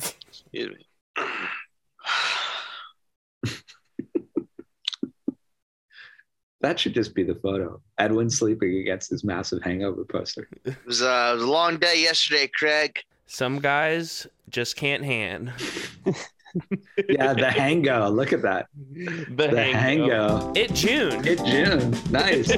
Excuse me. That should just be the photo. Edwin sleeping against his massive hangover poster. It was, uh, it was a long day yesterday, Craig. Some guys just can't hand. Yeah, the hango. Look at that. The, The hango. It June. It June. Nice.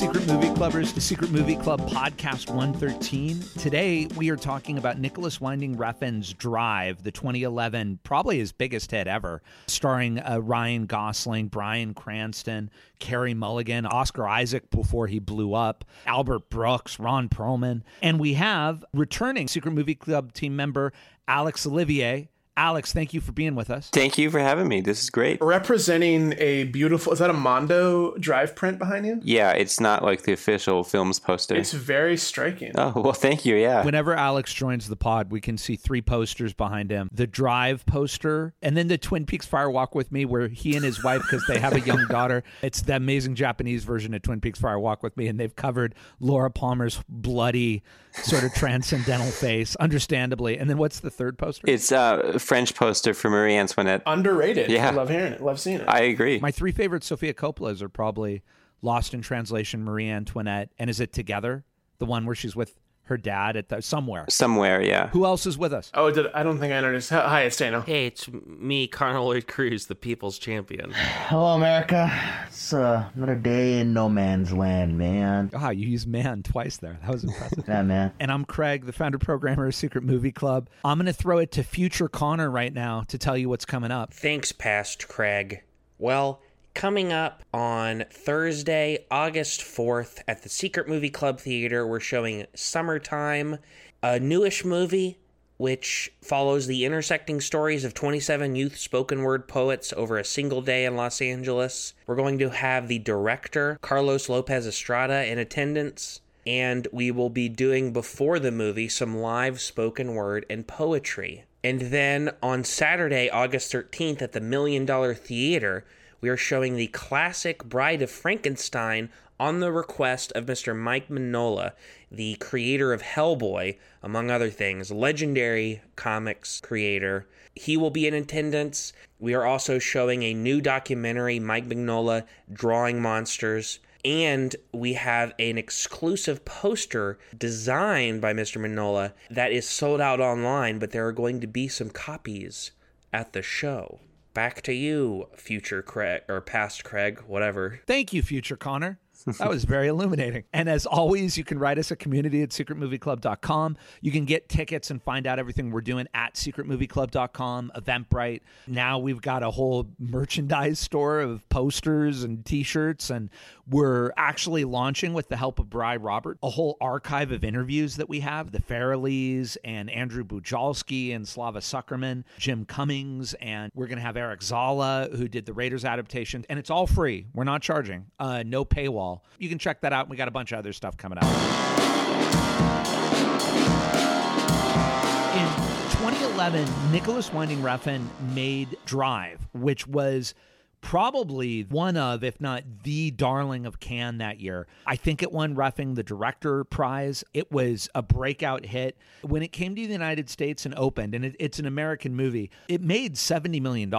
Secret Movie Clubbers, to Secret Movie Club Podcast 113. Today, we are talking about Nicholas Winding Refn's Drive, the 2011, probably his biggest hit ever, starring uh, Ryan Gosling, Bryan Cranston, Carey Mulligan, Oscar Isaac before he blew up, Albert Brooks, Ron Perlman. And we have returning Secret Movie Club team member Alex Olivier. Alex, thank you for being with us. Thank you for having me. This is great. representing a beautiful is that a mondo drive print behind you Yeah, it's not like the official films poster. it's very striking oh, well, thank you. Yeah. Whenever Alex joins the pod, we can see three posters behind him the Drive poster, and then the Twin Peaks Fire Walk with Me, where he and his wife, because they have a young daughter, it's the amazing Japanese version of Twin Peaks Fire Walk with Me, and they've covered Laura Palmer's bloody, sort of transcendental face, understandably. And then what's the third poster? It's a French poster for Marie Antoinette. underrated Yeah. i love hearing it love seeing it I agree. My three favorite Sofia Coppolas are probably Lost in Translation, Marie Antoinette, and is it Together? The one where she's with her dad at the somewhere. Somewhere, yeah. Who else is with us? oh did, i don't think i noticed hi it's dano Hey, it's me, Connor Lloyd Cruz, the people's champion. Hello, America. It's uh, another day in no man's land, man. Ah, you used man twice there. That was impressive. Yeah, man. And I'm Craig, the founder programmer of Secret Movie Club. I'm going to throw it to future Connor right now to tell you what's coming up. Thanks, past Craig. Well, coming up on Thursday, August 4th at the Secret Movie Club Theater, we're showing Summertime, a newish movie which follows the intersecting stories of 27 youth spoken word poets over a single day in Los Angeles. We're going to have the director, Carlos Lopez Estrada, in attendance. And we will be doing before the movie some live spoken word and poetry. And then on Saturday, August 13th, at the Million Dollar Theater, we are showing the classic Bride of Frankenstein on the request of Mr. Mike Mignola, the creator of Hellboy, among other things, legendary comics creator. He will be in attendance. We are also showing a new documentary, Mike Mignola Drawing Monsters. And we have an exclusive poster designed by Mr. Mignola that is sold out online, but there are going to be some copies at the show. Back to you, future Craig, or past Craig, whatever. Thank you, future Connor. That was very illuminating. And as always, you can write us at community at secretmovieclub.com. You can get tickets and find out everything we're doing at secretmovieclub.com, Eventbrite. Now we've got a whole merchandise store of posters and t shirts. And we're actually launching, with the help of Bry Robert, a whole archive of interviews that we have the Farrellys and Andrew Bujalski and Slava Tsukerman, Jim Cummings, and we're going to have Eric Zala, who did the Raiders adaptation. And it's all free. We're not charging, uh, no paywall. You can check that out. We got a bunch of other stuff coming out. In 2011, Nicholas Winding Refn made Drive, which was probably one of, if not the darling of Cannes that year. I think it won Refn the director prize. It was a breakout hit. When it came to the United States and opened, and it, it's an American movie, it made $70 million.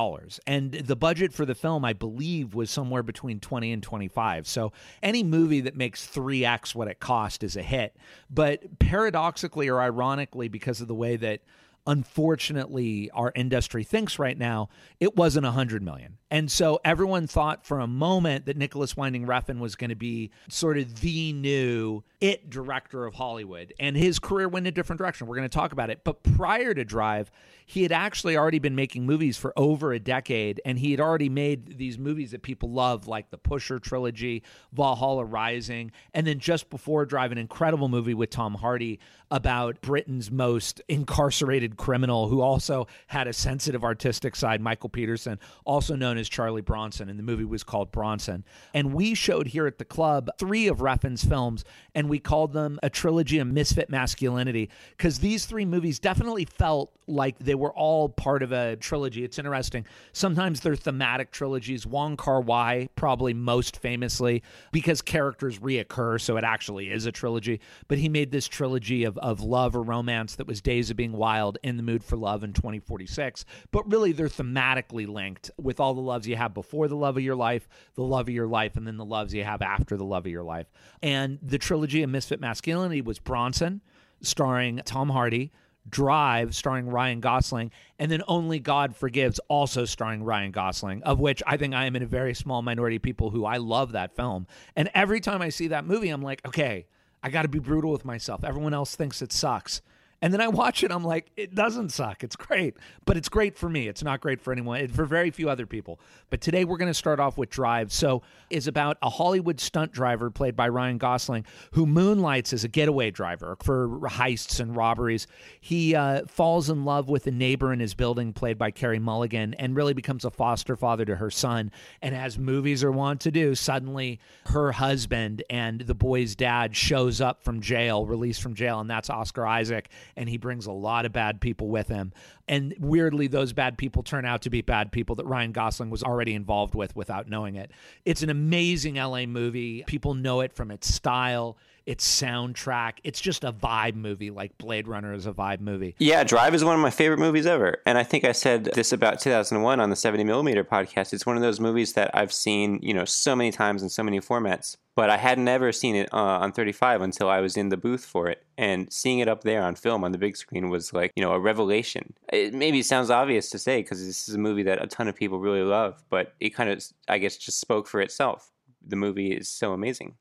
And the budget for the film, I believe, was somewhere between 20 and 25. So any movie that makes 3x what it cost is a hit. But paradoxically or ironically, because of the way that unfortunately our industry thinks right now it wasn't 100 million and so everyone thought for a moment that nicholas winding refn was going to be sort of the new it director of hollywood and his career went in a different direction. We're going to talk about it. But prior to drive he had actually already been making movies for over a decade and he had already made these movies that people love like the pusher trilogy valhalla rising and then just before drive an incredible movie with tom hardy about britain's most incarcerated criminal who also had a sensitive artistic side, Michael Peterson, also known as Charlie Bronson, and the movie was called Bronson. And we showed here at the club three of Refn's films, and we called them a trilogy of misfit masculinity because these three movies definitely felt like they were all part of a trilogy. It's interesting. Sometimes they're thematic trilogies. Wong Kar Wai, probably most famously, because characters reoccur, so it actually is a trilogy. But he made this trilogy of, of love or romance that was Days of Being Wild, In the Mood for Love, and 2046. But really, they're thematically linked with all the loves you have before the love of your life, the love of your life, and then the loves you have after the love of your life. And the trilogy of Misfit Masculinity was Bronson, starring Tom Hardy. Drive, starring Ryan Gosling, and then Only God Forgives, also starring Ryan Gosling, of which I think I am in a very small minority of people who I love that film. And every time I see that movie, I'm like, okay, I got to be brutal with myself. Everyone else thinks it sucks. And then I watch it, I'm like, it doesn't suck. It's great. But it's great for me. It's not great for anyone, for very few other people. But today we're going to start off with Drive. So is about a Hollywood stunt driver played by Ryan Gosling who moonlights as a getaway driver for heists and robberies. He uh, falls in love with a neighbor in his building played by Carey Mulligan and really becomes a foster father to her son. And as movies are wont to do, suddenly her husband and the boy's dad shows up from jail, released from jail, and that's Oscar Isaac and he brings a lot of bad people with him. And weirdly, those bad people turn out to be bad people that Ryan Gosling was already involved with without knowing it. It's an amazing LA movie. People know it from its style, its soundtrack. It's just a vibe movie, like Blade Runner is a vibe movie. Yeah, Drive is one of my favorite movies ever. And I think I said this about 2001 on the 70 millimeter podcast. It's one of those movies that I've seen, you know, so many times in so many formats. But I had never seen it uh, on 35 until I was in the booth for it. And seeing it up there on film on the big screen was like, you know, a revelation. It maybe sounds obvious to say because this is a movie that a ton of people really love, but it kind of, I guess, just spoke for itself. The movie is so amazing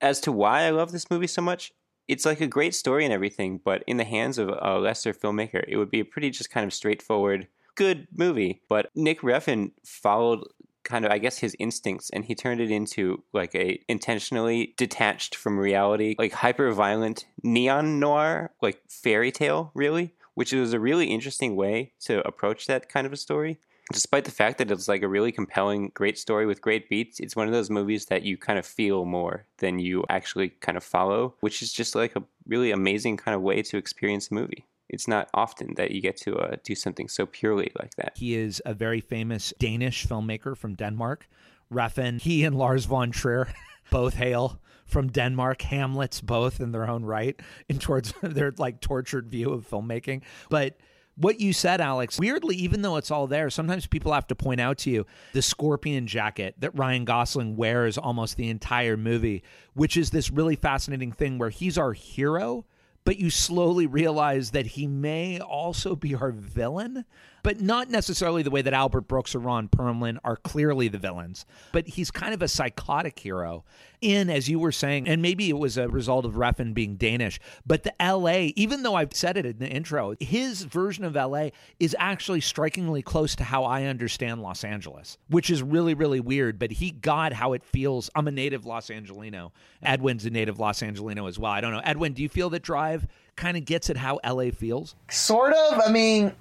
as to why I love this movie so much, it's like a great story and everything, but in the hands of a lesser filmmaker, it would be a pretty just kind of straightforward, good movie. But Nick Refn followed kind of I guess his instincts and he turned it into like a intentionally detached from reality, like hyper violent neon noir, like fairy tale, really, which was a really interesting way to approach that kind of a story despite the fact that it's like a really compelling, great story with great beats, it's one of those movies that you kind of feel more than you actually kind of follow, which is just like a really amazing kind of way to experience a movie. It's not often that you get to uh, do something so purely like that. He is a very famous Danish filmmaker from Denmark. Refn, he and Lars von Trier both hail from Denmark, Hamlets both in their own right, in towards their like tortured view of filmmaking. But what you said, Alex, weirdly, even though it's all there, sometimes people have to point out to you the scorpion jacket that Ryan Gosling wears almost the entire movie, which is this really fascinating thing where he's our hero, but you slowly realize that he may also be our villain but not necessarily the way that Albert Brooks or Ron Perlman are clearly the villains. But he's kind of a psychotic hero. In, as you were saying, and maybe it was a result of Refn being Danish, but the LA, even though I've said it in the intro, his version of LA is actually strikingly close to how I understand Los Angeles, which is really, really weird. But he got how it feels. I'm a native Los Angelino. Edwin's a native Los Angelino as well. I don't know. Edwin, do you feel that Drive kind of gets at how LA feels? Sort of. I mean,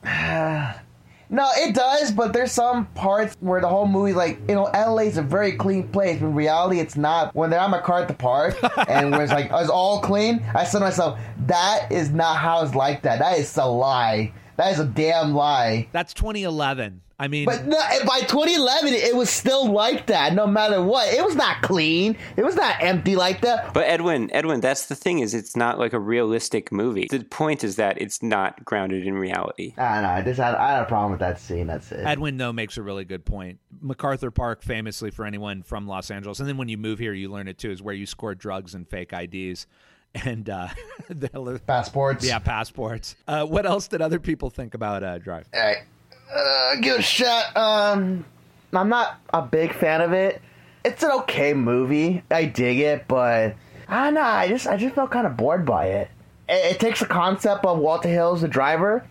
no, it does, but there's some parts where the whole movie, like, you know, LA is a very clean place. But in reality, it's not. When they're on my car at the park and where it's like, it's all clean, I said to myself, that is not how it's like that. That is a lie. That is a damn lie. That's 2011. I mean, but no, by 2011, it was still like that. No matter what, it was not clean. It was not empty like that. But Edwin, Edwin, that's the thing is, it's not like a realistic movie. The point is that it's not grounded in reality. I know. I just had, I had a problem with that scene. That's it. Edwin though makes a really good point. MacArthur Park, famously for anyone from Los Angeles, and then when you move here, you learn it too, is where you score drugs and fake IDs and uh, passports. Yeah, passports. Uh, what else did other people think about uh, Drive? All right uh, give it a shot. Um, I'm not a big fan of it. It's an okay movie. I dig it, but I don't know. I just I just felt kind of bored by it. It, it takes the concept of Walter Hill as the driver,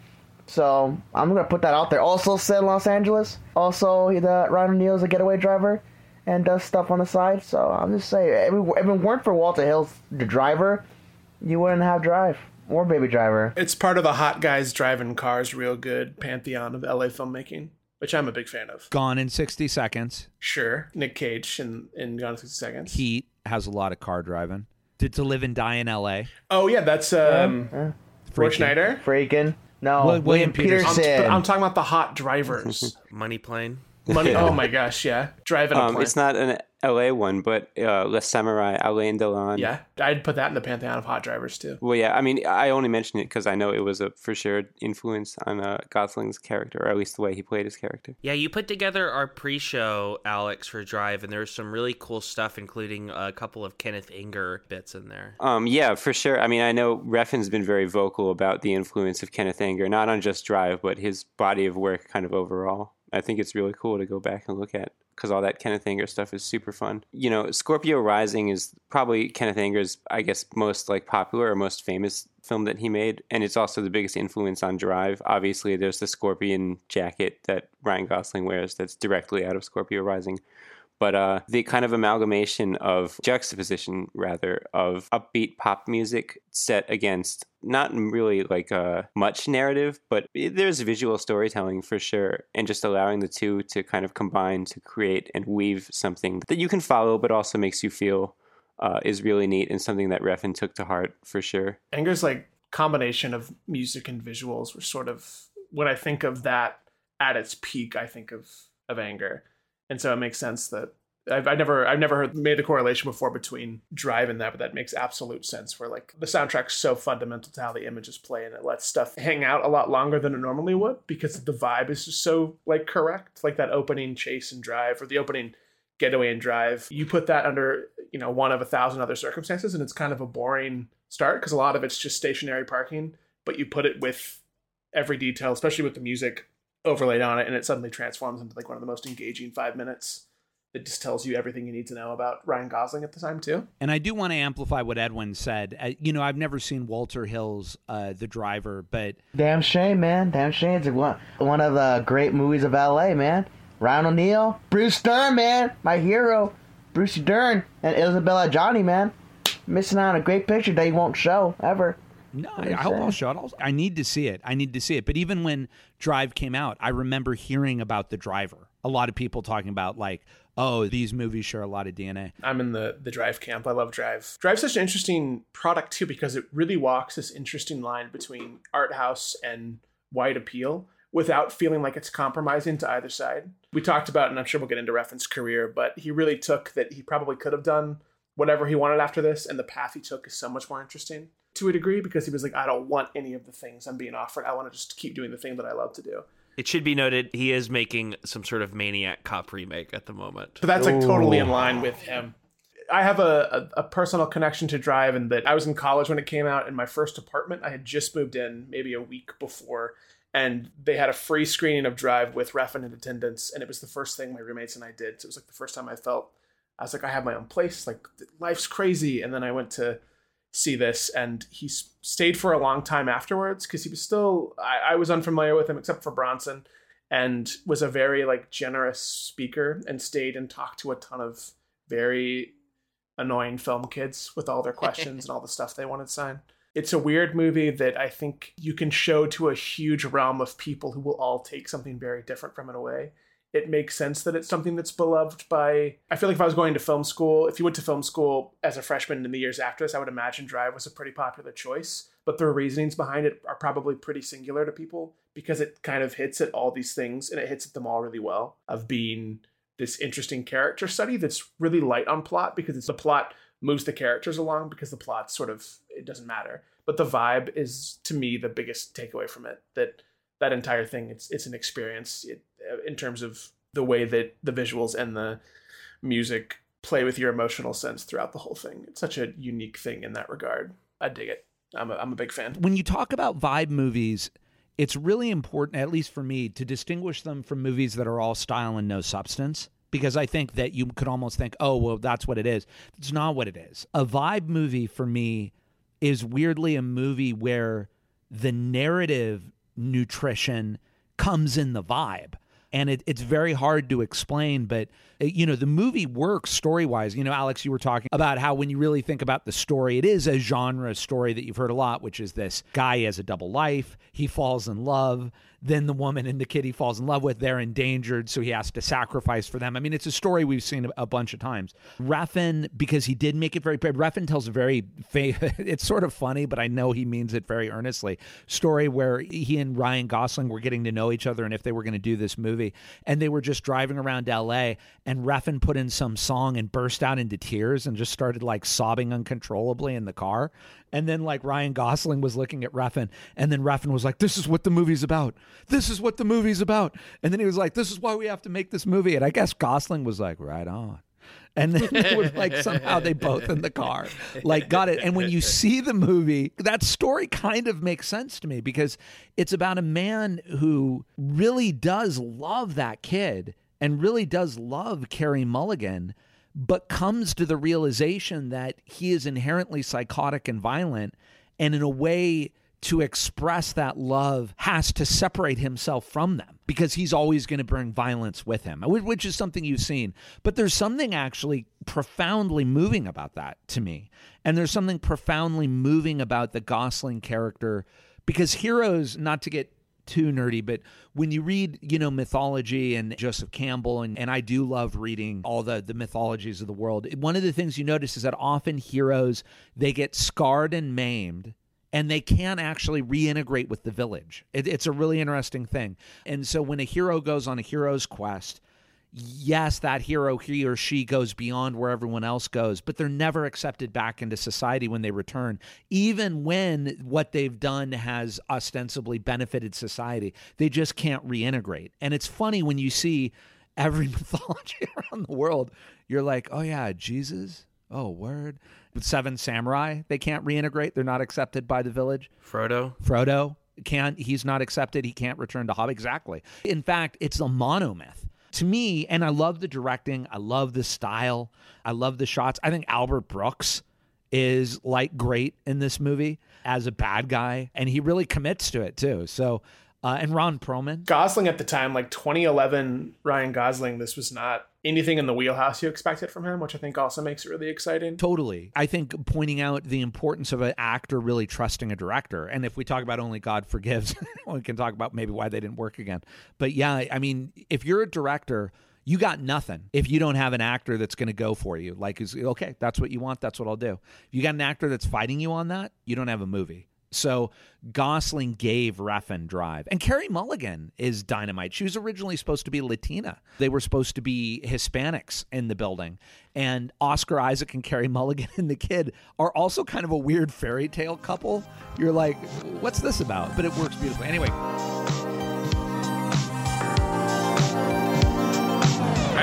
so I'm gonna put that out there. Also set in Los Angeles. Also, the Ryan O'Neal is a getaway driver and does stuff on the side. So I'm just saying, if it weren't for Walter Hill, the driver, you wouldn't have Drive. or Baby Driver. It's part of the hot guys driving cars real good pantheon of LA filmmaking, which I'm a big fan of. Gone in 60 Seconds. Sure, Nick Cage in, in Gone in 60 Seconds. Heat has a lot of car driving. To, to live and die in L.A. oh yeah, that's um, Yeah. Roy Freaking- Scheider. Freaking no, William William, Petersen. I'm, Petersen. but I'm talking about the hot drivers. Money plane. Money. Oh my gosh, yeah, driving a Um, plane. it's not an LA one, but uh, Le Samouraï, Alain Delon. Yeah, I'd put that in the pantheon of hot drivers too. Well, yeah. I mean, I only mention it because I know it was a for sure influence on uh, Gosling's character, or at least the way he played his character. Yeah, you put together our pre-show, Alex, for Drive, and there was some really cool stuff, including a couple of Kenneth Anger bits in there. Um, yeah, for sure. I mean, I know Refn's been very vocal about the influence of Kenneth Anger, not on just Drive, but his body of work kind of overall. I think it's really cool to go back and look at because all that Kenneth Anger stuff is super fun. You know, Scorpio Rising is probably Kenneth Anger's, I guess, most like popular or most famous film that he made, and it's also the biggest influence on Drive. Obviously, there's the scorpion jacket that Ryan Gosling wears that's directly out of Scorpio Rising but uh, the kind of amalgamation of juxtaposition, rather, of upbeat pop music set against not really like uh, much narrative, but there's visual storytelling for sure, and just allowing the two to kind of combine to create and weave something that you can follow, but also makes you feel uh, is really neat and something that Refn took to heart for sure. Anger's like combination of music and visuals were sort of when I think of that at its peak, I think of of anger, and so it makes sense that I've, I've never I've never heard made the correlation before between Drive and that, but that makes absolute sense. Where like the soundtrack's so fundamental to how the images play, and it lets stuff hang out a lot longer than it normally would because the vibe is just so like correct. Like that opening chase and drive, or the opening getaway and drive. You put that under you know one of a thousand other circumstances, and it's kind of a boring start because a lot of it's just stationary parking. But you put it with every detail, especially with the music overlaid on it, and it suddenly transforms into like one of the most engaging five minutes. It just tells you everything you need to know about Ryan Gosling at the time too. And I do want to amplify what Edwin said. Uh, you know, I've never seen Walter Hill's uh, The Driver, but Damn shame, man. Damn shame. It's one one of the great movies of LA, man. Ryan O'Neal, Bruce Dern, man, my hero, Bruce Dern, and Isabelle Adjani, man. Missing out on a great picture that you won't show ever. No, I, I hope I'll show it. I'll, I need to see it. I need to see it. But even when Drive came out, I remember hearing about the driver. A lot of people talking about like, oh, these movies share a lot of DNA. I'm in the the Drive camp. I love Drive. Drive's such an interesting product too because it really walks this interesting line between art house and wide appeal without feeling like it's compromising to either side. We talked about, and I'm sure we'll get into Refn's career, but he really took that he probably could have done whatever he wanted after this, and the path he took is so much more interesting to a degree because he was like, I don't want any of the things I'm being offered. I want to just keep doing the thing that I love to do. It should be noted he is making some sort of Maniac Cop remake at the moment. But that's like totally in line with him. I have a, a, a personal connection to Drive, and that I was in college when it came out. In my first apartment, I had just moved in maybe a week before, and they had a free screening of Drive with Refn in attendance, and it was the first thing my roommates and I did. So it was like the first time I felt I was like, I have my own place. Like life's crazy, and then I went to see this, and he stayed for a long time afterwards because he was still. I, I was unfamiliar with him except for Bronson, and was a very like generous speaker, and stayed and talked to a ton of very annoying film kids with all their questions and all the stuff they wanted signed. It's a weird movie that I think you can show to a huge realm of people who will all take something very different from it away. It makes sense that it's something that's beloved by. I feel like if I was going to film school, if you went to film school as a freshman in the years after this, I would imagine Drive was a pretty popular choice. But the reasonings behind it are probably pretty singular to people because it kind of hits at all these things and it hits at them all really well of being this interesting character study that's really light on plot because it's the plot moves the characters along because the plot sort of it doesn't matter but the vibe is to me the biggest takeaway from it that that entire thing it's it's an experience it, uh, in terms of the way that the visuals and the music play with your emotional sense throughout the whole thing it's such a unique thing in that regard i dig it i'm a, I'm a big fan When you talk about vibe movies, it's really important, at least for me, to distinguish them from movies that are all style and no substance. Because I think that you could almost think, oh, well, that's what it is. It's not what it is. A vibe movie for me is weirdly a movie where the narrative nutrition comes in the vibe. and it, it's very hard to explain but uh, you know the movie works story wise you know alex you were talking about how when you really think about the story it is a genre story that you've heard a lot which is this guy has a double life. He falls in love then the woman and the kid he falls in love with they're endangered so he has to sacrifice for them i mean it's a story we've seen a bunch of times Refn because he did make it very Refn tells a very it's sort of funny but i know he means it very earnestly story where he and ryan gosling were getting to know each other and if they were going to do this movie and they were just driving around la and Refn put in some song and burst out into tears and just started like sobbing uncontrollably in the car. And then like Ryan Gosling was looking at Refn, and then Refn was like, "This is what the movie's about. This is what the movie's about." And then he was like, "This is why we have to make this movie." And I guess Gosling was like, "Right on." and then they were like somehow they both in the car like got it and when you see the movie that story kind of makes sense to me because it's about a man who really does love that kid and really does love Carey Mulligan, but comes to the realization that he is inherently psychotic and violent, and in a way, to express that love has to separate himself from them because he's always going to bring violence with him, which is something you've seen. But there's something actually profoundly moving about that to me. And there's something profoundly moving about the Gosling character because heroes, not to get too nerdy, but when you read, you know, mythology and Joseph Campbell, and, and I do love reading all the, the mythologies of the world, one of the things you notice is that often heroes, they get scarred and maimed and they can actually reintegrate with the village. It, it's a really interesting thing. And so when a hero goes on a hero's quest, yes, that hero, he or she goes beyond where everyone else goes, but they're never accepted back into society when they return, even when what they've done has ostensibly benefited society. They just can't reintegrate. And it's funny when you see every mythology around the world, you're like, oh, yeah, Jesus. Oh, word. Seven samurai, they can't reintegrate. They're not accepted by the village. Frodo. Frodo can't, he's not accepted. He can't return to Hobbit. Exactly. In fact, it's a monomyth to me, and I love the directing, I love the style, I love the shots. I think Albert Brooks is like great in this movie as a bad guy, and he really commits to it too. So, uh, and Ron Perlman, Gosling at the time, like 2011, Ryan Gosling, this was not anything in the wheelhouse you expected from him, which I think also makes it really exciting. Totally. I think pointing out the importance of an actor really trusting a director. And if we talk about Only God Forgives, we can talk about maybe why they didn't work again. But yeah, I mean, if you're a director, you got nothing if you don't have an actor that's going to go for you. Like, okay, that's what you want, that's what I'll do. If you got an actor that's fighting you on that, you don't have a movie. So Gosling gave Refn drive. And Carey Mulligan is dynamite. She was originally supposed to be Latina. They were supposed to be Hispanics in the building. And Oscar Isaac and Carey Mulligan and the kid are also kind of a weird fairy tale couple. You're like, what's this about? But it works beautifully. Anyway.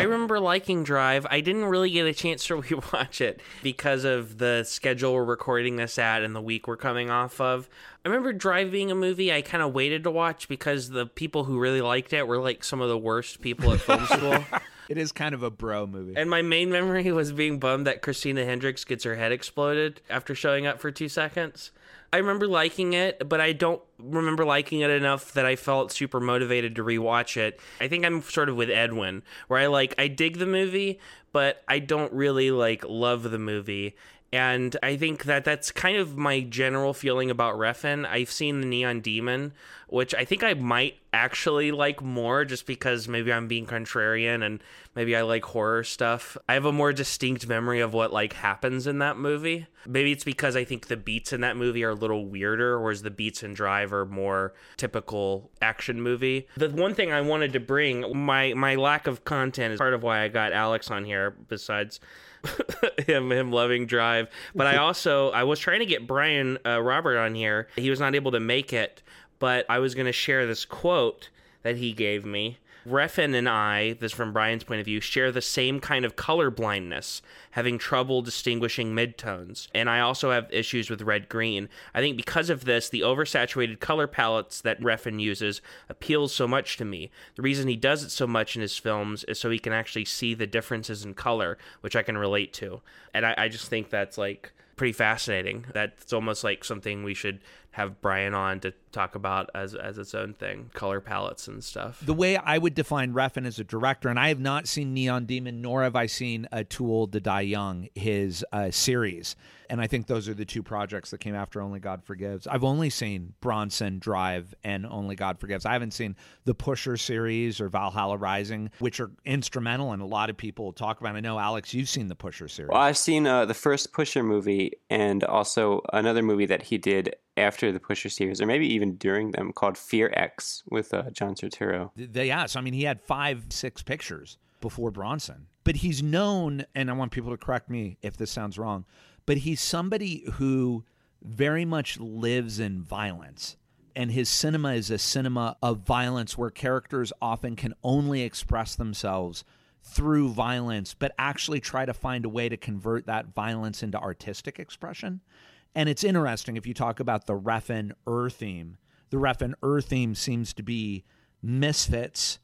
I remember liking Drive. I didn't really get a chance to rewatch it because of the schedule we're recording this at and the week we're coming off of. I remember Drive being a movie I kind of waited to watch because the people who really liked it were like some of the worst people at film school. It is kind of a bro movie. And my main memory was being bummed that Christina Hendricks gets her head exploded after showing up for two seconds. I remember liking it, but I don't remember liking it enough that I felt super motivated to rewatch it. I think I'm sort of with Edwin, where I like I dig the movie, but I don't really like love the movie. And I think that that's kind of my general feeling about Refn. I've seen the Neon Demon, which I think I might actually like more just because maybe I'm being contrarian and maybe I like horror stuff. I have a more distinct memory of what like happens in that movie. Maybe it's because I think the beats in that movie are a little weirder, whereas the beats in Drive are more typical action movie. The one thing I wanted to bring, my my lack of content is part of why I got Alex on here, besides him him loving drive. But i also i was trying to get brian uh, robert on here. He was not able to make it but i was going to share this quote that he gave me Refn and I, this from Brian's point of view, share the same kind of color blindness, having trouble distinguishing midtones. And I also have issues with red green. I think because of this, the oversaturated color palettes that Refn uses appeals so much to me. The reason he does it so much in his films is so he can actually see the differences in color, which I can relate to. And I, I just think that's like pretty fascinating. That's almost like something we should have Brian on to talk about as as its own thing, color palettes and stuff. The way I would define Refn as a director, and I have not seen Neon Demon, nor have I seen Too Old to Die Young, his uh, series. And I think those are the two projects that came after Only God Forgives. I've only seen Bronson Drive and Only God Forgives. I haven't seen the Pusher series or Valhalla Rising, which are instrumental and a lot of people talk about. I know, Alex, you've seen the Pusher series. Well, I've seen uh, the first Pusher movie and also another movie that he did after the Pusher series, or maybe even during them, called Fear X with uh, John Turturro. They, yeah, so I mean, he had five, six pictures before Bronson, but he's known, and I want people to correct me if this sounds wrong, but he's somebody who very much lives in violence. And his cinema is a cinema of violence where characters often can only express themselves through violence, but actually try to find a way to convert that violence into artistic expression. And it's interesting if you talk about the Refn Ur theme. The Refn Ur theme seems to be misfits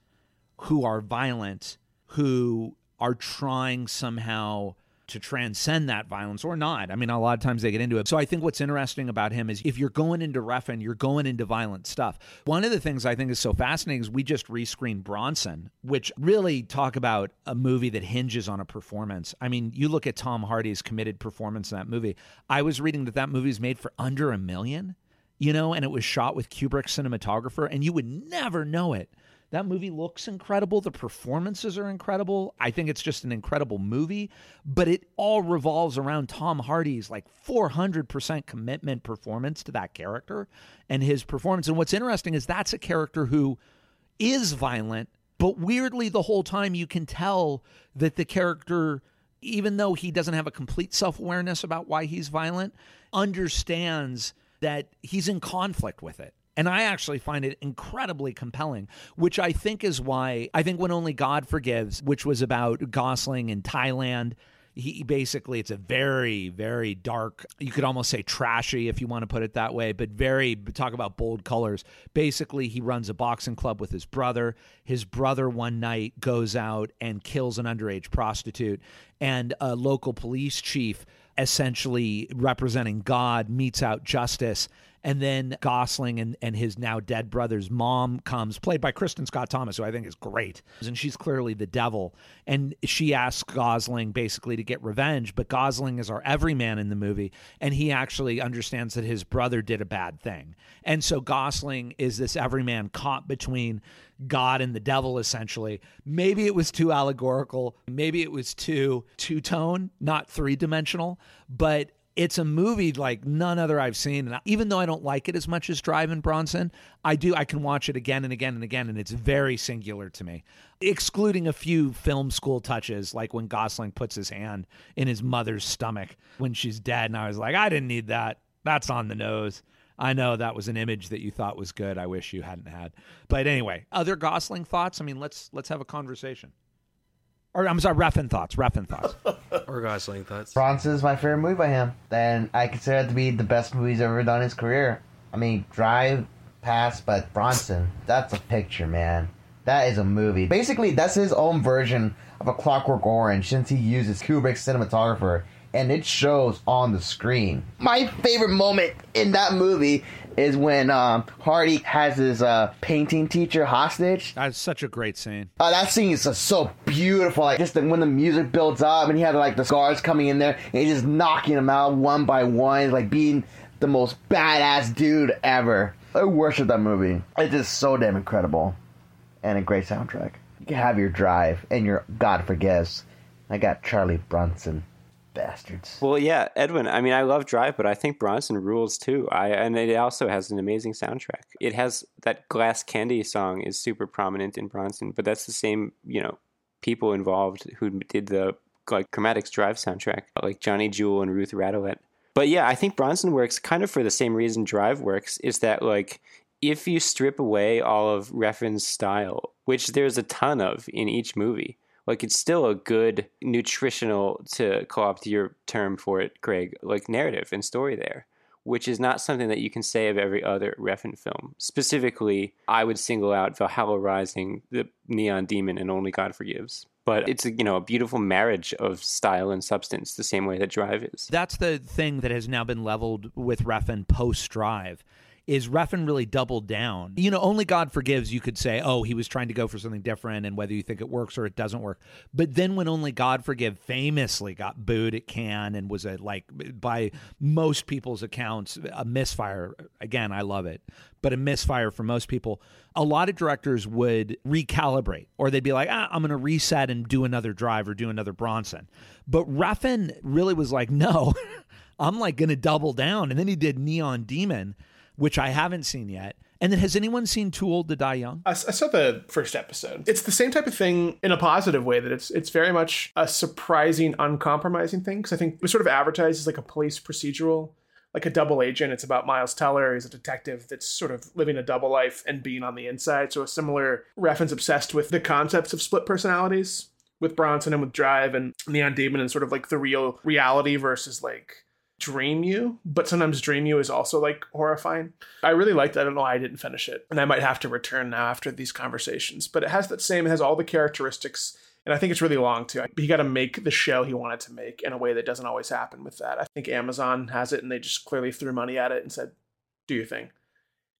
who are violent, who are trying somehow to transcend that violence or not. I mean, a lot of times they get into it. So I think what's interesting about him is if you're going into Refn, you're going into violent stuff. One of the things I think is so fascinating is we just rescreened Bronson, which really talk about a movie that hinges on a performance. I mean, you look at Tom Hardy's committed performance in that movie. I was reading that that movie is made for under a million, you know, and it was shot with Kubrick cinematographer, and you would never know it. That movie looks incredible. The performances are incredible. I think it's just an incredible movie, but it all revolves around Tom Hardy's like 400% commitment performance to that character and his performance. And what's interesting is that's a character who is violent, but weirdly, the whole time you can tell that the character, even though he doesn't have a complete self awareness about why he's violent, understands that he's in conflict with it. And I actually find it incredibly compelling, which I think is why I think When Only God Forgives, which was about Gosling in Thailand, he basically it's a very very dark you could almost say trashy if you want to put it that way but very talk about bold colors. Basically he runs a boxing club with his brother. His brother one night goes out and kills an underage prostitute and a local police chief essentially representing god meets out justice and then Gosling and, and his now dead brother's mom comes, played by Kristin Scott Thomas, who I think is great. And she's clearly the devil. And she asks Gosling basically to get revenge, but Gosling is our everyman in the movie. And he actually understands that his brother did a bad thing. And so Gosling is this everyman caught between God and the devil, essentially. Maybe it was too allegorical. Maybe it was too two tone, not three dimensional. But it's a movie like none other I've seen. And even though I don't like it as much as Drive and Bronson, I do. I can watch it again and again and again, and it's very singular to me. Excluding a few film school touches, like when Gosling puts his hand in his mother's stomach when she's dead, and I was like, I didn't need that. That's on the nose. I know that was an image that you thought was good. I wish you hadn't had. But anyway, other Gosling thoughts. I mean, let's let's have a conversation. Or I'm sorry, Refn thoughts. Refn thoughts. or Gosling thoughts. Bronson's my favorite movie by him, and I consider it to be the best movie he's ever done in his career. I mean, Drive, Pass, but Bronson, that's a picture, man. That is a movie. Basically, that's his own version of a Clockwork Orange since he uses Kubrick's cinematographer, and it shows on the screen. My favorite moment in that movie is when um, Hardy has his uh, painting teacher hostage. That's such a great scene. Uh, that scene is just so beautiful. Like just the, when the music builds up and he had like the guards coming in there and he's just knocking them out one by one, like being the most badass dude ever. I worship that movie. It's just so damn incredible, and a great soundtrack. You can have your drive and your God forgives. I got Charlie Bronson bastards. Well, yeah, Edwin. I mean, I love Drive, but I think Bronson rules too. I and it also has an amazing soundtrack. It has that Glass Candy song is super prominent in Bronson, but that's the same you know people involved who did the like Chromatics Drive soundtrack, like Johnny Jewel and Ruth Radelet. But yeah, I think Bronson works kind of for the same reason Drive works. Is that like if you strip away all of Refn's style, which there's a ton of in each movie like it's still a good nutritional to co-opt your term for it, Craig, like narrative and story there, which is not something that you can say of every other Refn film. Specifically, I would single out Valhalla Rising, The Neon Demon, and Only God Forgives. but it's a, you know a beautiful marriage of style and substance, the same way that Drive is. That's the thing that has now been leveled with Refn post Drive. Is Refn really doubled down? You know, only God forgives. You could say, oh, he was trying to go for something different, and whether you think it works or it doesn't work. But then, when Only God Forgive famously got booed at Cannes and was a like by most people's accounts a misfire. Again, I love it, but a misfire for most people. A lot of directors would recalibrate, or they'd be like, ah, I'm going to reset and do another Drive or do another Bronson. But Refn really was like, no, I'm like going to double down. And then he did Neon Demon which I haven't seen yet. And then has anyone seen Too Old to Die Young? I, I, saw the first episode. It's the same type of thing in a positive way that it's it's very much a surprising, uncompromising thing. Because I think it sort of advertised as like a police procedural, like a double agent. It's about Miles Teller. He's a detective that's sort of living a double life and being on the inside. So a similar reference obsessed with the concepts of split personalities with Bronson and with Drive and Neon Demon and sort of like the real reality versus like dream you, but sometimes dream you is also like horrifying. I really liked it. I don't know why I didn't finish it. And I might have to return now after these conversations. But it has that same, it has all the characteristics. And I think it's really long too. He got to make the show he wanted to make in a way that doesn't always happen with that. I think Amazon has it and they just clearly threw money at it and said, do your thing.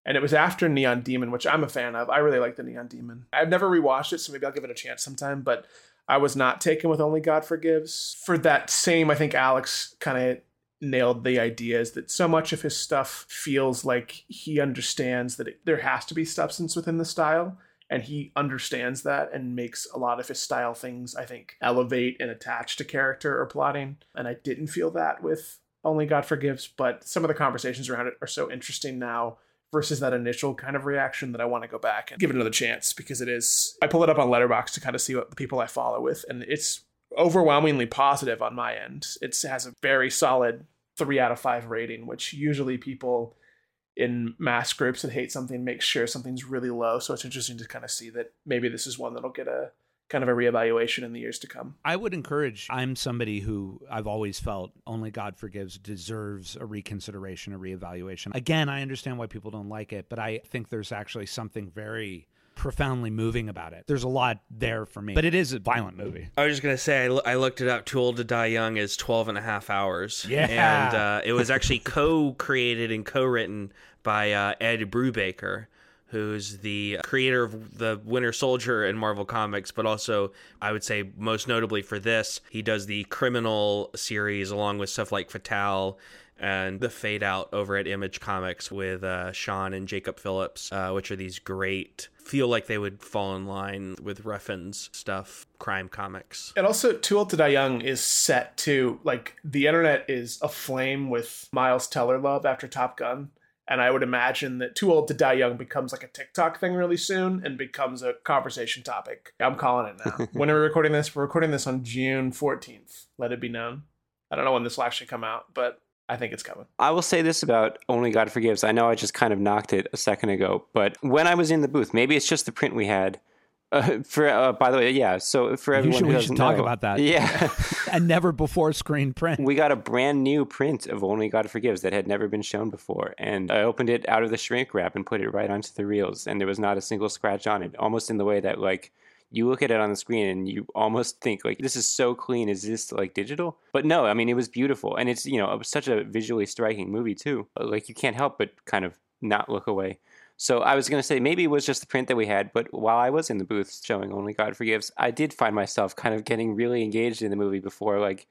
And it was after Neon Demon, which I'm a fan of. I really like the Neon Demon. I've never rewatched it, so maybe I'll give it a chance sometime. But I was not taken with Only God Forgives. For that same, I think Alex kind of nailed the ideas that so much of his stuff feels like he understands that it, there has to be substance within the style and he understands that and makes a lot of his style things i think elevate and attach to character or plotting and i didn't feel that with only god forgives but some of the conversations around it are so interesting now versus that initial kind of reaction that I want to go back and give it another chance because it is. I pull it up on Letterboxd to kind of see what the people I follow with, and it's overwhelmingly positive on my end. It has a very solid three out of five rating, which usually people in mass groups that hate something make sure something's really low. So it's interesting to kind of see that maybe this is one that'll get a kind of a reevaluation in the years to come. I would encourage. I'm somebody who I've always felt only God forgives deserves a reconsideration, a reevaluation. Again, I understand why people don't like it, but I think there's actually something very profoundly moving about it. There's a lot there for me, but it is a violent movie. I was just going to say, I, looked it up. Too Old to Die Young is 12 and a half hours. Yeah. And uh, it was actually co created and co written by uh, Ed Brubaker. Who's the creator of the Winter Soldier in Marvel Comics, but also, I would say, most notably for this, he does the Criminal series along with stuff like Fatale and the Fade Out over at Image Comics with uh, Sean and Jacob Phillips, uh, which are these great, feel like they would fall in line with Refn's stuff, crime comics. And also, Too Old to Die Young is set to, like, the internet is aflame with Miles Teller love after Top Gun. And I would imagine that Too Old to Die Young becomes like a TikTok thing really soon and becomes a conversation topic. I'm calling it now. when are we recording this? We're recording this on June 14th. Let it be known. I don't know when this will actually come out, but I think it's coming. I will say this about Only God Forgives. I know I just kind of knocked it a second ago, but when I was in the booth, maybe it's just the print we had. Uh, for uh, by the way, yeah. So for everyone should, who we doesn't should talk know, about that. Yeah, and never before screen print. We got a brand new print of Only God Forgives that had never been shown before, and I opened it out of the shrink wrap and put it right onto the reels, and there was not a single scratch on it. Almost in the way that like you look at it on the screen and you almost think like this is so clean is this like digital? But no i mean it was beautiful and it's you know it was such a visually striking movie too like you can't help but kind of not look away. So i was going to say maybe it was just the print that we had but while i was in the booth showing only god forgives i did find myself kind of getting really engaged in the movie before like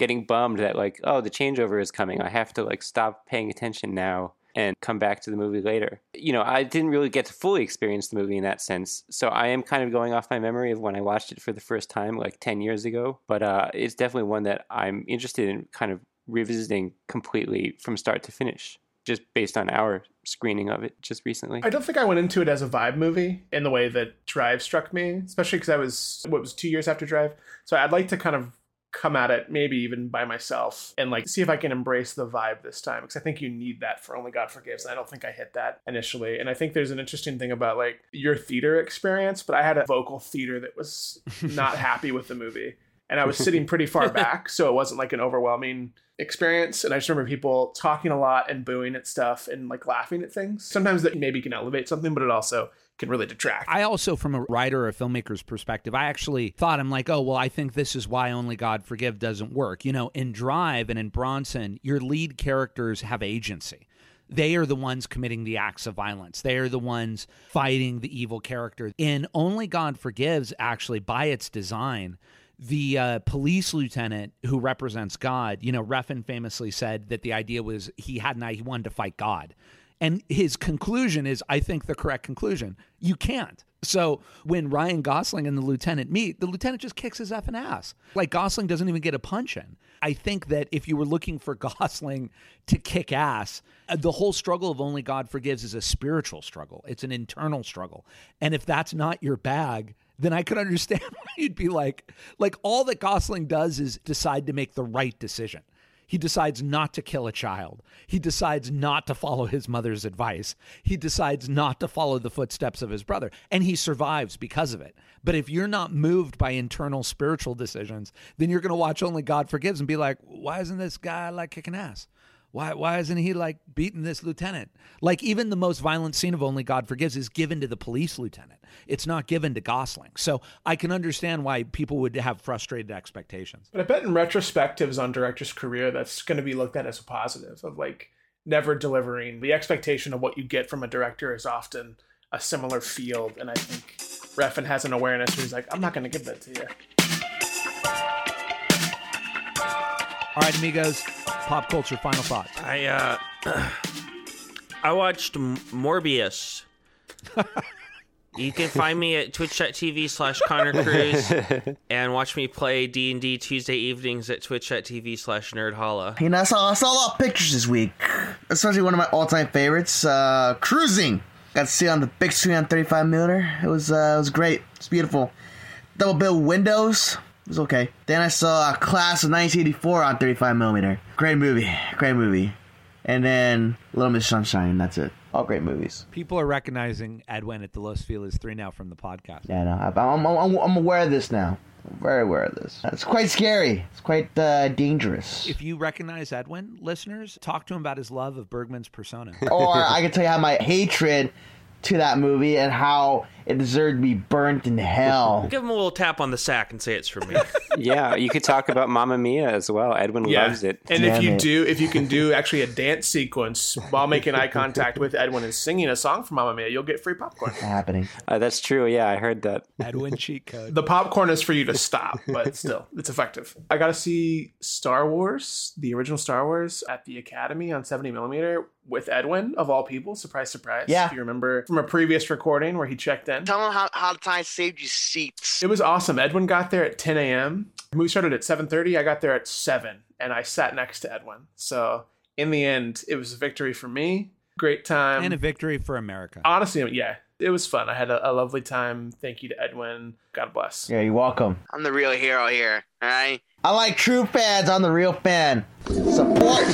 getting bummed that like oh the changeover is coming. I have to like stop paying attention now and come back to the movie later. You know, I didn't really get to fully experience the movie in that sense. So I am kind of going off my memory of when I watched it for the first time like 10 years ago. But uh, it's definitely one that I'm interested in kind of revisiting completely from start to finish. Just based on our screening of it just recently. I don't think I went into it as a vibe movie in the way that Drive struck me, especially because I was, what was two years after Drive. So I'd like to kind of come at it maybe even by myself and like see if I can embrace the vibe this time because I think you need that for Only God Forgives. And I don't think I hit that initially. And I think there's an interesting thing about like your theater experience, but I had a vocal theater that was not happy with the movie. And I was sitting pretty far back, so it wasn't like an overwhelming experience. And I just remember people talking a lot and booing at stuff and like laughing at things. Sometimes that maybe can elevate something, but it also can really detract. I also, from a writer or a filmmaker's perspective, I actually thought I'm like, oh well, I think this is why Only God Forgive doesn't work. You know, in Drive and in Bronson, your lead characters have agency. They are the ones committing the acts of violence. They are the ones fighting the evil character. In Only God Forgives, actually, by its design, the uh, police lieutenant who represents God, you know, Refn famously said that the idea was he had an he wanted to fight God. And his conclusion is, I think, the correct conclusion. You can't. So when Ryan Gosling and the lieutenant meet, the lieutenant just kicks his effing ass. Like Gosling doesn't even get a punch in. I think that if you were looking for Gosling to kick ass, uh, the whole struggle of Only God Forgives is a spiritual struggle. It's an internal struggle. And if that's not your bag, then I could understand why you'd be like, like all that Gosling does is decide to make the right decision. He decides not to kill a child. He decides not to follow his mother's advice. He decides not to follow the footsteps of his brother. And he survives because of it. But if you're not moved by internal spiritual decisions, then you're going to watch Only God Forgives and be like, why isn't this guy like kicking ass? Why, why isn't he like beating this lieutenant? Like, even the most violent scene of Only God Forgives is given to the police lieutenant. It's not given to Gosling. So I can understand why people would have frustrated expectations. But I bet in retrospectives on director's career, that's going to be looked at as a positive of like never delivering. The expectation of what you get from a director is often a similar field. And I think Refn has an awareness where he's like, I'm not going to give that to you. All right, amigos, pop culture final thoughts. I uh, I watched M- Morbius. you can find me at twitch.tv slash Connor Cruz and watch me play D&D Tuesday evenings at twitch.tv slash nerdholla. You know, I saw, I saw a lot of pictures this week, especially one of my all-time favorites, uh, cruising. Got to see it on the big screen on 35 millimeter. It was uh, it was great. It's beautiful. Double bill windows. It was okay. Then I saw a Class of 1984 on 35 millimeter. Great movie. Great movie. And then Little Miss Sunshine. That's it. All great movies. People are recognizing Edwin at the Los Feliz 3 now from the podcast. Yeah, no, I'm, I'm, I'm, I'm aware of this now. I'm very aware of this. It's quite scary. It's quite uh, dangerous. If you recognize Edwin, listeners, talk to him about his love of Bergman's persona. or I can tell you how my hatred to that movie and how it deserved to be burnt in hell. Give him a little tap on the sack and say it's for me. yeah, you could talk about Mamma Mia as well. Edwin Yeah. loves it. And if you it. do, if you can do actually a dance sequence while making eye contact with Edwin and singing a song from Mamma Mia, you'll get free popcorn. happening. Uh, that's true. Yeah, I heard that. Edwin cheat code. The popcorn is for you to stop, but still, it's effective. I got to see Star Wars, the original Star Wars, at the Academy on 70 millimeter with Edwin, of all people. Surprise, surprise. Yeah. If you remember from a previous recording where he checked in. Tell them how, how the time saved you seats. It was awesome. Edwin got there at 10 a.m. We started at 7:30. I got there at 7, and I sat next to Edwin. So in the end, it was a victory for me. Great time. and a victory for America. Honestly, yeah, it was fun. I had a, a lovely time. Thank you to Edwin. God bless. Yeah, you're welcome. I'm the real hero here. All right. I like true fans. I'm the real fan. Support.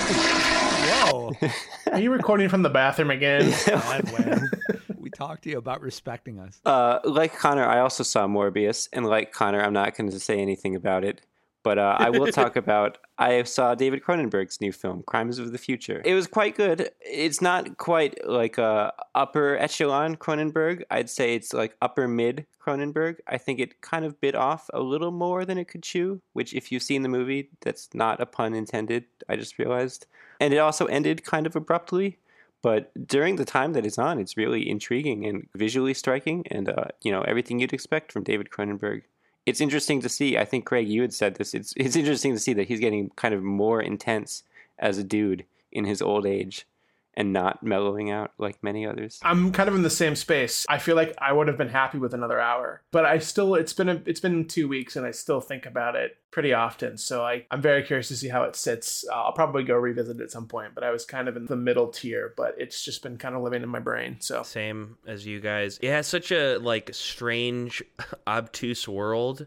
Whoa, Are you recording from the bathroom again? Edwin. we talked to you about respecting us. Uh, like Connor, I also saw Morbius, and like Connor, I'm not going to say anything about it. But uh, I will talk about. I saw David Cronenberg's new film, Crimes of the Future. It was quite good. It's not quite like a upper echelon Cronenberg. I'd say it's like upper mid Cronenberg. I think it kind of bit off a little more than it could chew. Which, if you've seen the movie, that's not a pun intended. I just realized. And it also ended kind of abruptly but during the time that it's on, it's really intriguing and visually striking, and uh, you know everything you'd expect from David Cronenberg. It's interesting to see. I think Craig, you had said this. It's it's interesting to see that he's getting kind of more intense as a dude in his old age, and not mellowing out like many others. I'm kind of in the same space. I feel like I would have been happy with another hour, but I still it's been a, it's been two weeks and I still think about it pretty often. So I I'm very curious to see how it sits. Uh, I'll probably go revisit it at some point, but I was kind of in the middle tier, but it's just been kind of living in my brain. So Same as you guys. It has such a like strange, obtuse world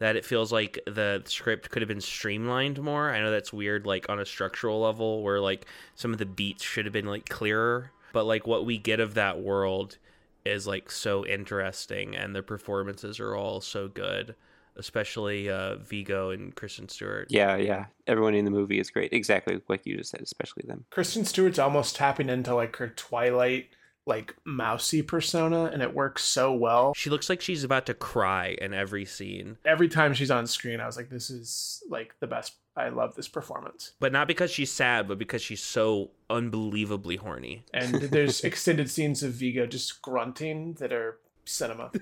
that it feels like the script could have been streamlined more. I know that's weird, like on a structural level, where like some of the beats should have been like clearer, but like what we get of that world is like so interesting, and the performances are all so good. especially uh, Viggo and Kristen Stewart. Yeah, yeah. Everyone in the movie is great. Exactly like you just said, especially them. Kristen Stewart's almost tapping into like her Twilight like mousy persona and it works so well. She looks like she's about to cry in every scene, Every time she's on screen, I was like, this is like the best. I love this performance. but not because she's sad, but because she's so unbelievably horny. And there's extended scenes of Viggo just grunting that are cinema.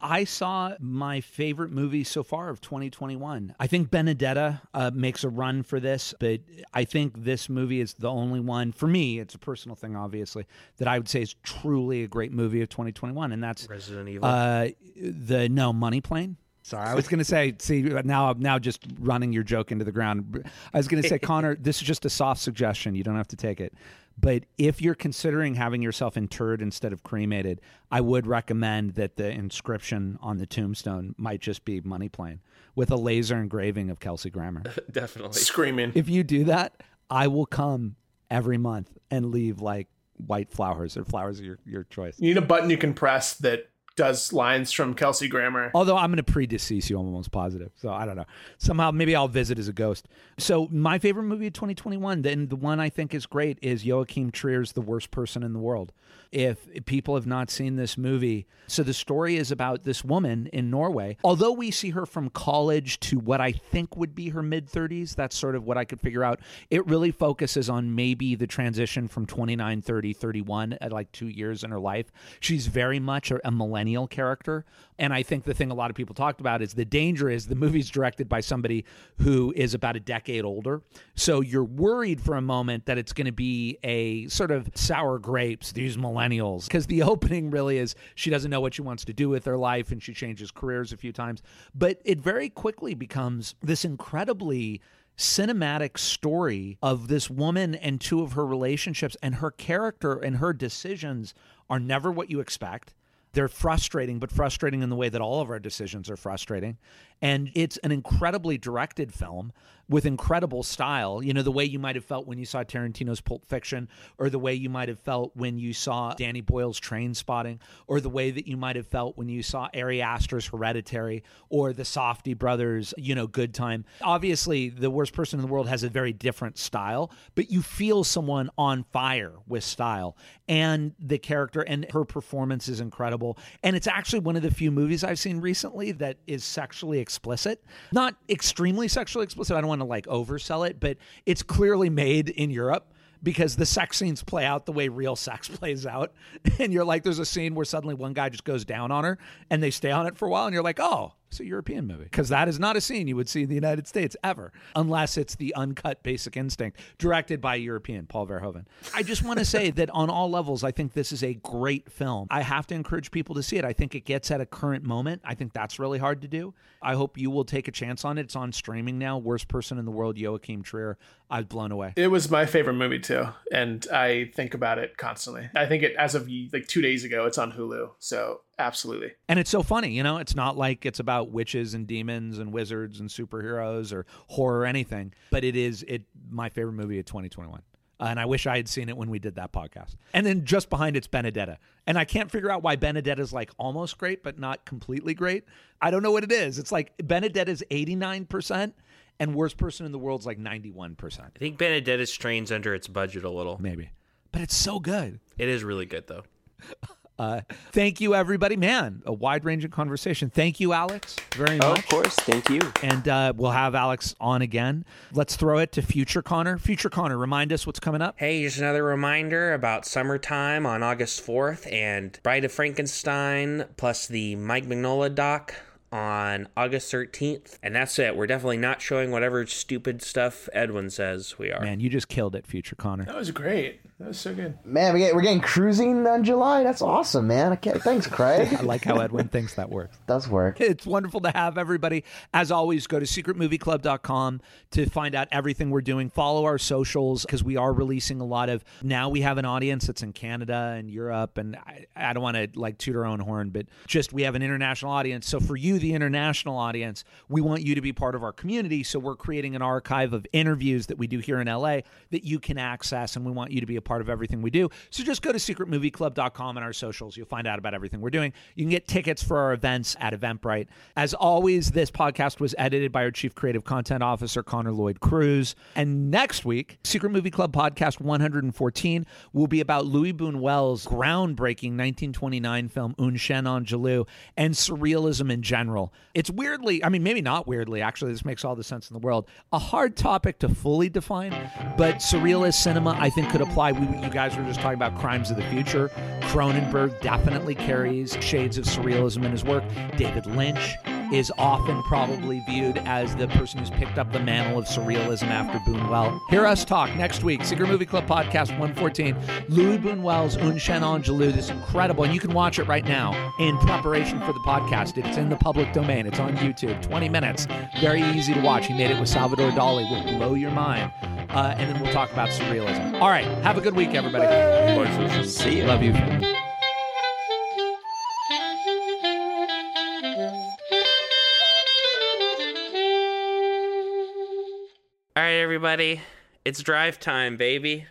I saw my favorite movie so far of 2021. I think Benedetta uh, makes a run for this, but I think this movie is the only one, for me, it's a personal thing, obviously, that I would say is truly a great movie of 2021. And that's Resident Evil. uh, the no money plane. Sorry, I was going to say. See, now I'm now just running your joke into the ground. I was going to say, Connor, this is just a soft suggestion. You don't have to take it. But if you're considering having yourself interred instead of cremated, I would recommend that the inscription on the tombstone might just be money plane with a laser engraving of Kelsey Grammer. Definitely. Screaming. if you do that, I will come every month and leave like white flowers or flowers of your, your choice. You need a button you can press that does lines from Kelsey Grammer. Although I'm going to predecease you, I'm almost positive. So I don't know. Somehow, maybe I'll visit as a ghost. So my favorite movie of 2021, then the one I think is great, is Joachim Trier's The Worst Person in the World. If people have not seen this movie, so the story is about this woman in Norway. Although we see her from college to what I think would be her mid 30s, that's sort of what I could figure out. It really focuses on maybe the transition from 29, 30, 31 at like two years in her life. She's very much a, a millennial character. And I think the thing a lot of people talked about is the danger is the movie's directed by somebody who is about a decade older. So you're worried for a moment that it's going to be a sort of sour grapes, these millennials. Because the opening really is she doesn't know what she wants to do with her life and she changes careers a few times. But it very quickly becomes this incredibly cinematic story of this woman and two of her relationships and her character and her decisions are never what you expect they're frustrating but frustrating in the way that all of our decisions are frustrating and it's an incredibly directed film with incredible style. You know the way you might have felt when you saw tarantino's pulp fiction or the way you might have felt when you saw danny boyle's Trainspotting or the way that you might have felt when you saw ari aster's hereditary or the Safdie brothers you know good time. Obviously the worst person in the world has a very different style but you feel someone on fire with style. And the character and her performance is incredible. And it's actually one of the few movies i've seen recently that is sexually explicit. Not extremely sexually explicit. I don't want to like oversell it but it's clearly made in europe because the sex scenes play out the way real sex plays out. And you're like there's a scene where suddenly one guy just goes down on her and they stay on it for a while and you're like oh it's a European movie because that is not a scene you would see in the United States ever, unless it's the uncut Basic Instinct, directed by a European Paul Verhoeven. I just want to say that on all levels, I think this is a great film. I have to encourage people to see it. I think it gets at a current moment. I think that's really hard to do. I hope you will take a chance on it. It's on streaming now. Worst person in the world, Joachim Trier. I was blown away. It was my favorite movie too, and I think about it constantly. I think it as of like two days ago, it's on Hulu. So absolutely. And it's so funny, you know, it's not like it's about witches and demons and wizards and superheroes or horror or anything, but it is it my favorite movie of 2021. Uh, and I wish I had seen it when we did that podcast. And then just behind it's Benedetta. And I can't figure out why Benedetta's like almost great, but not completely great. I don't know what it is. It's like Benedetta's 89% and worst person in the world's like 91%. I think Benedetta strains under its budget a little. Maybe. But it's so good. It is really good though. Uh, thank you, everybody. Man, a wide ranging conversation. Thank you, Alex, very much. Oh, of course. Thank you. And uh, we'll have Alex on again. Let's throw it to Future Connor. Future Connor, remind us what's coming up. Hey, just another reminder about summertime on August 4th and Bride of Frankenstein plus the Mike Mignola doc on August 13th. And that's it. We're definitely not showing whatever stupid stuff Edwin says we are. Man, you just killed it, Future Connor. That was great. That was so good. Man, we get, we're getting cruising on July. That's awesome, man. I can't, thanks, Craig. I like how Edwin thinks that works. Does work. It's wonderful to have everybody. As always, go to secretmovieclub.com to find out everything we're doing. Follow our socials because we are releasing a lot of. Now we have an audience that's in Canada and Europe, and I, I don't want to like toot our own horn, but just we have an international audience. So for you, the international audience, we want you to be part of our community. So we're creating an archive of interviews that we do here in LA that you can access, and we want you to be a part of everything we do. So just go to secretmovieclub.com and our socials. You'll find out about everything we're doing. You can get tickets for our events at Eventbrite. As always, this podcast was edited by our chief creative content officer, Connor Lloyd Cruz. And next week, Secret Movie Club podcast 114 will be about Louis Buñuel's groundbreaking 1929 film Un Chien Andalou and surrealism in general. It's weirdly, I mean, maybe not weirdly, actually, this makes all the sense in the world, a hard topic to fully define, but surrealist cinema, I think, could apply. We, you guys were just talking about crimes of the future. Cronenberg definitely carries shades of surrealism in his work. David Lynch is often probably viewed as the person who's picked up the mantle of surrealism after Buñuel. Hear us talk next week. Secret Movie Club Podcast 114. Louis Buñuel's Un Chien Andalou. This incredible, and you can watch it right now in preparation for the podcast. It's in the public domain. It's on YouTube. 20 minutes. Very easy to watch. He made it with Salvador Dali. Will blow your mind. Uh, and then we'll talk about surrealism. All right. Have a good week, everybody. See you. Love you. All right, everybody. It's drive time, baby.